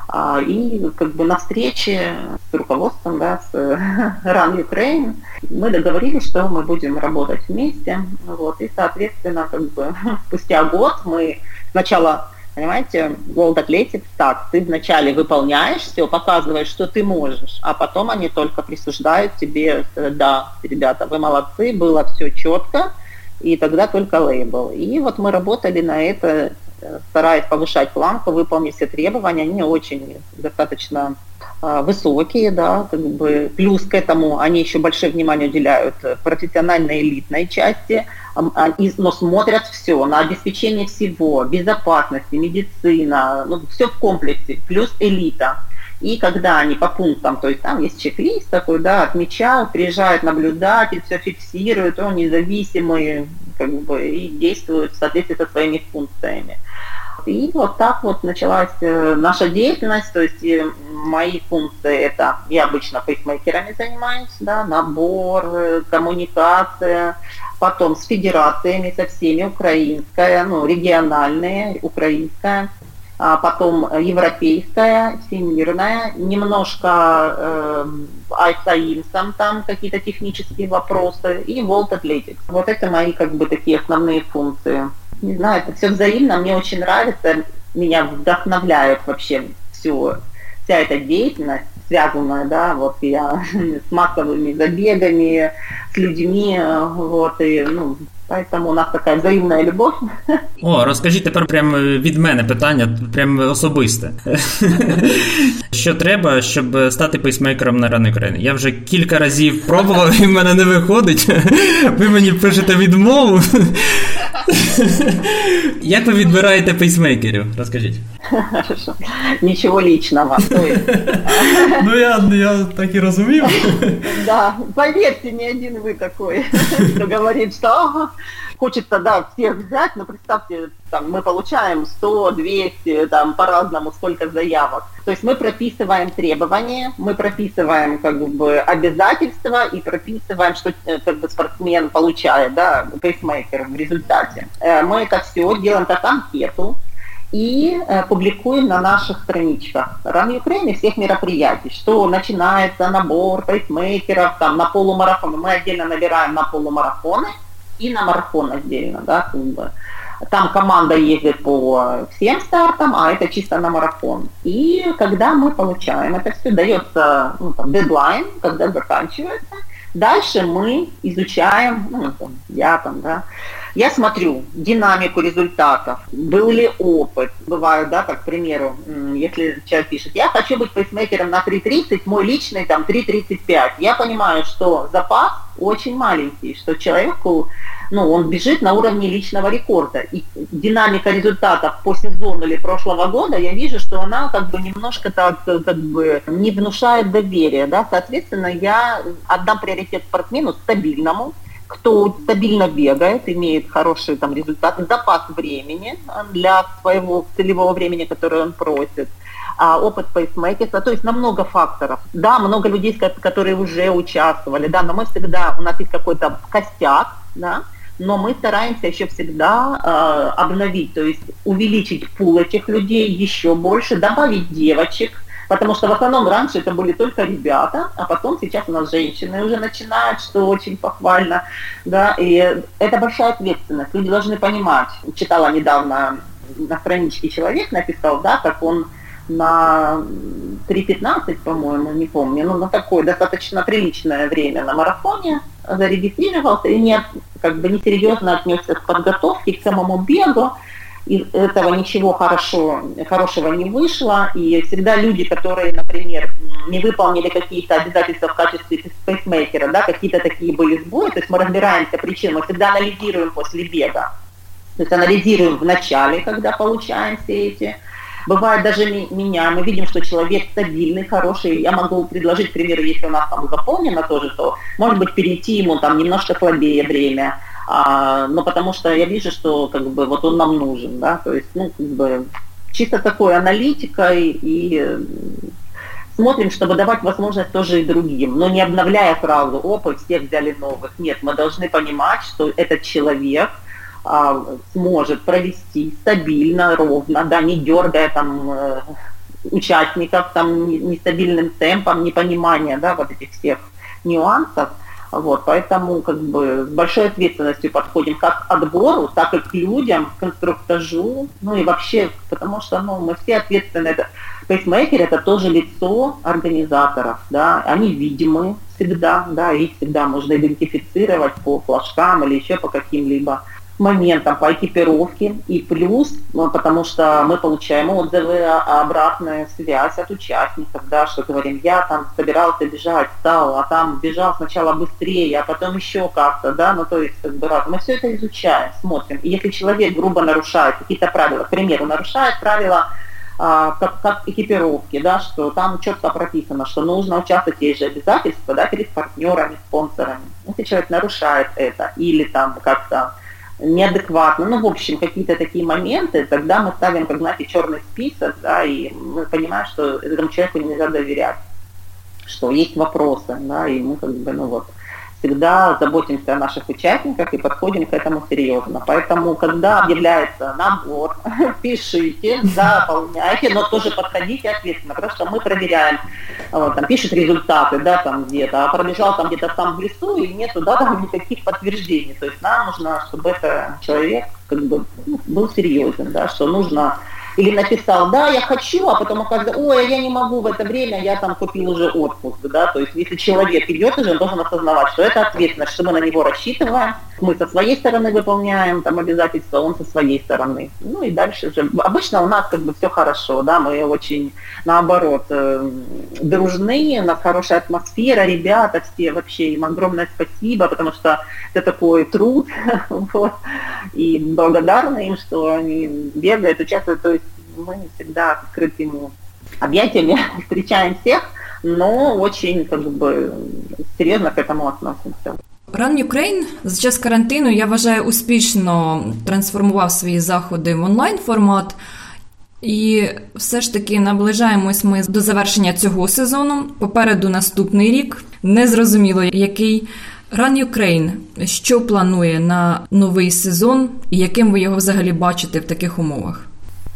А, и как бы на встрече с руководством, да, с [laughs] Run Ukraine, мы договорились, что мы будем работать вместе. Вот, и, соответственно, как бы [laughs] спустя год мы сначала Понимаете, World Athletics так, ты вначале выполняешь все, показываешь, что ты можешь, а потом они только присуждают тебе, да, ребята, вы молодцы, было все четко, и тогда только лейбл. И вот мы работали на это стараясь повышать планку, выполнить все требования, они очень достаточно а, высокие, да, как бы плюс к этому они еще большое внимание уделяют профессиональной элитной части, а, но смотрят все на обеспечение всего, безопасности, медицина, ну, все в комплексе, плюс элита. И когда они по пунктам, то есть там есть чек-лист такой, да, отмечают, приезжает наблюдатель, все фиксирует, он независимый, как бы, и действует в соответствии со своими функциями. И вот так вот началась э, наша деятельность, то есть мои функции это, я обычно пейсмейкерами занимаюсь, да, набор, э, коммуникация, потом с федерациями, со всеми, украинская, ну, региональная, украинская, а потом европейская, всемирная, немножко э, там какие-то технические вопросы и World Athletics. Вот это мои как бы такие основные функции не знаю, это все взаимно, мне очень нравится, меня вдохновляет вообще все, вся эта деятельность, связанная, да, вот я [laughs] с массовыми забегами, с людьми, вот, и, ну, Поэтому у нас така взаємна любов. [laughs] О, розкажіть тепер прямо від мене питання, прям особисте. [laughs] Що треба, щоб стати пейсмейкером на рани України? Я вже кілька разів пробував і в мене не виходить. Ви мені пишете відмову. [laughs] Як ви відбираєте пейсмейкерів? Розкажіть. Хорошо. Нічого личного. Ну, я я так і розумів. Да, поверьте, не один вы такой, кто говорит, что хочется, да, всех взять, но представьте, там, мы получаем 100, 200, там, по-разному, сколько заявок. То есть мы прописываем требования, мы прописываем, как бы, обязательства и прописываем, что, э, как бы, спортсмен получает, да, пейсмейкер в результате. Э, мы это все делаем как анкету, и э, публикуем на наших страничках Run Ukraine всех мероприятий, что начинается набор пейсмейкеров, там на полумарафоны, мы отдельно набираем на полумарафоны и на марафон отдельно, да, как. Там команда ездит по всем стартам, а это чисто на марафон. И когда мы получаем это все, дается ну, там, дедлайн, когда заканчивается, дальше мы изучаем, ну, там, я там, да, я смотрю динамику результатов, был ли опыт. Бывает, да, как, к примеру, если человек пишет, я хочу быть пейсмейкером на 3.30, мой личный там 3.35. Я понимаю, что запас очень маленький, что человеку, ну, он бежит на уровне личного рекорда. И динамика результатов по сезону или прошлого года, я вижу, что она как бы немножко так, как бы не внушает доверия, да, соответственно, я отдам приоритет спортсмену стабильному, кто стабильно бегает, имеет хорошие там результаты, запас времени для своего целевого времени, которое он просит, а, опыт пейсмейкерства, то есть на много факторов. Да, много людей, которые уже участвовали, да, но мы всегда, у нас есть какой-то костяк, да, но мы стараемся еще всегда э, обновить, то есть увеличить пул этих людей еще больше, добавить девочек, Потому что в основном раньше это были только ребята, а потом сейчас у нас женщины уже начинают, что очень похвально. Да, и это большая ответственность. Люди должны понимать. Читала недавно на страничке человек написал, да, как он на 3.15, по-моему, не помню, ну на такое достаточно приличное время на марафоне зарегистрировался и не, как бы несерьезно отнесся к подготовке, к самому бегу, из этого ничего хорошо, хорошего не вышло, и всегда люди, которые, например, не выполнили какие-то обязательства в качестве пейсмейкера, да, какие-то такие были сбои, то есть мы разбираемся причин, мы всегда анализируем после бега, то есть анализируем в начале, когда получаем все эти. Бывает даже меня, мы видим, что человек стабильный, хороший, я могу предложить, к примеру, если у нас там заполнено тоже, то, может быть, перейти ему там немножко слабее время, а, но потому что я вижу, что как бы вот он нам нужен, да, то есть, ну, как бы чисто такой аналитикой и смотрим, чтобы давать возможность тоже и другим, но не обновляя сразу, опа, всех взяли новых. Нет, мы должны понимать, что этот человек а, сможет провести стабильно, ровно, да, не дергая там э, участников там нестабильным темпом, непонимания, да, вот этих всех нюансов. Вот, поэтому как бы с большой ответственностью подходим как к отбору, так и к людям, к инструктажу, ну и вообще, потому что ну, мы все ответственны. Это, пейсмейкер это тоже лицо организаторов, да, они видимы всегда, да, их всегда можно идентифицировать по флажкам или еще по каким-либо моментом по экипировке и плюс, ну, потому что мы получаем отзывы, а, обратную связь от участников, да, что говорим, я там собирался бежать, стал, а там бежал сначала быстрее, а потом еще как-то, да, ну то есть как бы раз. Мы все это изучаем, смотрим. И если человек грубо нарушает какие-то правила, к примеру, нарушает правила а, как, как экипировки, да, что там четко прописано, что нужно участвовать, есть же обязательства, да, перед партнерами, спонсорами. Если человек нарушает это или там как-то неадекватно, ну, в общем, какие-то такие моменты, тогда мы ставим, как знаете, черный список, да, и мы понимаем, что этому человеку нельзя доверять, что есть вопросы, да, и мы как бы, ну вот, всегда заботимся о наших участниках и подходим к этому серьезно. Поэтому, когда объявляется набор, [laughs] пишите, заполняйте, но тоже подходите ответственно, потому что мы проверяем, вот, там пишет результаты, да, там где-то, а пробежал там где-то там в лесу и нету, да, там никаких подтверждений. То есть нам нужно, чтобы это человек как бы ну, был серьезен, да, что нужно или написал, да, я хочу, а потом оказывается, ой, я не могу в это время, я там купил уже отпуск, да, то есть если человек идет уже, он должен осознавать, что это ответственность, что мы на него рассчитываем, мы со своей стороны выполняем там обязательства, он со своей стороны. Ну и дальше уже, обычно у нас как бы все хорошо, да, мы очень, наоборот, э, дружны, у нас хорошая атмосфера, ребята все вообще, им огромное спасибо, потому что это такой труд, [laughs] вот, и благодарны им, что они бегают, участвуют, то есть мы всегда открытыми объятиями [laughs] встречаем всех, но очень как бы серйозно к этому относимся. Run Ukraine за час карантину я вважаю успішно трансформував свої заходи в онлайн формат. І все ж таки наближаємось ми до завершення цього сезону. Попереду наступний рік. Незрозуміло, який Run Ukraine, що планує на новий сезон, і яким ви його взагалі бачите в таких умовах?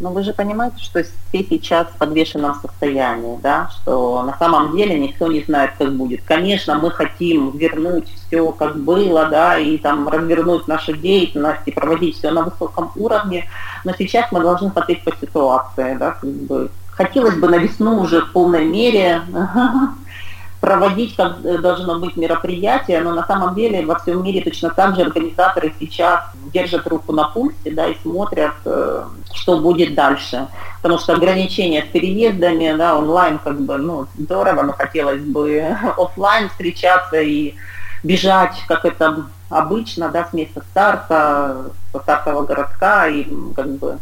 Но вы же понимаете, что все сейчас в подвешенном состоянии, да, что на самом деле никто не знает, как будет. Конечно, мы хотим вернуть все, как было, да, и там развернуть нашу деятельность и проводить все на высоком уровне, но сейчас мы должны смотреть по ситуации, да, как бы. Хотелось бы на весну уже в полной мере [laughs] проводить, как должно быть мероприятие, но на самом деле во всем мире точно так же организаторы сейчас держат руку на пульсе да, и смотрят, э, что будет дальше. Потому что ограничения с переездами, да, онлайн как бы, ну, здорово, но хотелось бы [laughs] офлайн встречаться и бежать, как это обычно, да, с места старта, со стартового городка, и как бы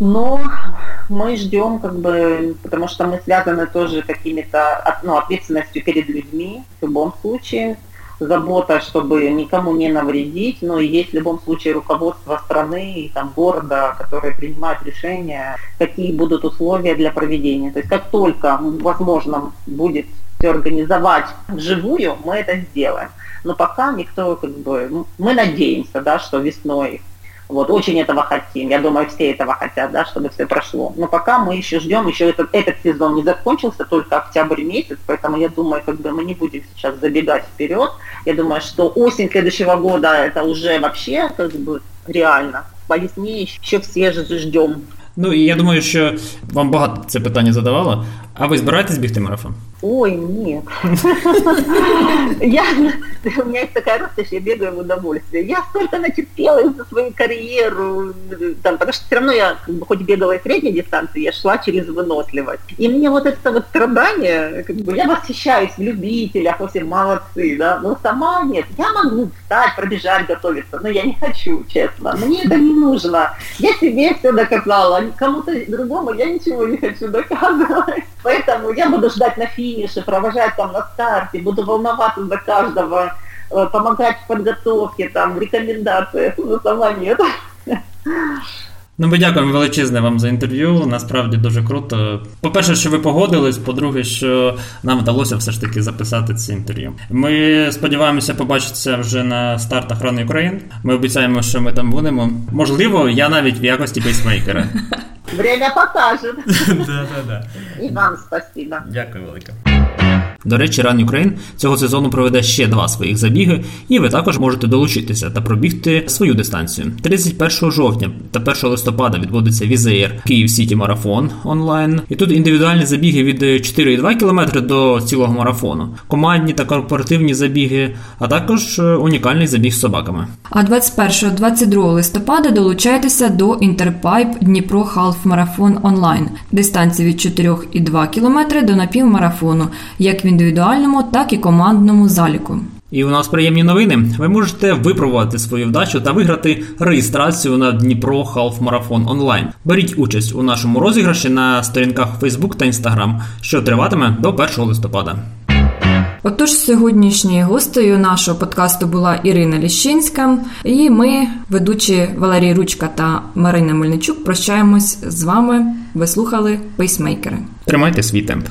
но мы ждем, как бы, потому что мы связаны тоже какими-то ну, ответственностью перед людьми в любом случае, забота, чтобы никому не навредить, но и есть в любом случае руководство страны и там города, которые принимают решения, какие будут условия для проведения. То есть как только возможно будет все организовать вживую, мы это сделаем. Но пока никто, как бы, мы надеемся, да, что весной вот, очень этого хотим. Я думаю, все этого хотят, да, чтобы все прошло. Но пока мы еще ждем, еще этот, этот сезон не закончился, только октябрь месяц, поэтому я думаю, как бы мы не будем сейчас забегать вперед. Я думаю, что осень следующего года это уже вообще как бы реально. По весне ще всі ж ждем. Ну і я думаю, що вам багато це питання задавало. А ви збираєтесь бігти марафон? Ой, нет. [laughs] Я, у меня есть такая роскошь, я бегаю в удовольствие. Я столько натерпелась за свою карьеру, там, потому что все равно я, как бы, хоть бегала и средней дистанции, я шла через выносливость. И мне вот это вот страдание, как бы, я восхищаюсь в любителях, во все молодцы, да, но сама нет. Я могу встать, пробежать, готовиться, но я не хочу, честно. Мне это не нужно. Я себе все доказала, кому-то другому я ничего не хочу доказывать. Поэтому я буду ждать на финише, провожать там на старте, буду волноваться за каждого, э, помогать в подготовке, там, в рекомендациях, но сама нет. Ну, ми дякуємо величезне вам за інтерв'ю. Насправді дуже круто. По-перше, що ви погодились. По-друге, що нам вдалося все ж таки записати це інтерв'ю. Ми сподіваємося побачитися вже на стартах Рани України. Ми обіцяємо, що ми там будемо. Можливо, я навіть в якості пейсмейкера. [laughs] Время покажет. Да, да, да. І вам спасибо. Дякую велике. До речі, Run Ukraine цього сезону проведе ще два своїх забіги, і ви також можете долучитися та пробігти свою дистанцію. 31 жовтня та 1 листопада відбудеться Візеєр Київ Сіті Марафон онлайн. І тут індивідуальні забіги від 4,2 км до цілого марафону, командні та корпоративні забіги, а також е, унікальний забіг з собаками. А 21-22 листопада долучайтеся до Інтерпайп Дніпро Халф Марафон онлайн, дистанції від 4,2 км до напівмарафону, як в індивідуальному, так і командному заліку. І у нас приємні новини. Ви можете випробувати свою вдачу та виграти реєстрацію на Дніпро Халф Марафон онлайн. Беріть участь у нашому розіграші на сторінках Facebook та Instagram, що триватиме до 1 листопада. Отож, сьогоднішньою гостею нашого подкасту була Ірина Ліщинська, і ми, ведучі Валерій Ручка та Марина Мельничук, прощаємось з вами. Ви слухали пейсмейкери. Тримайте свій темп.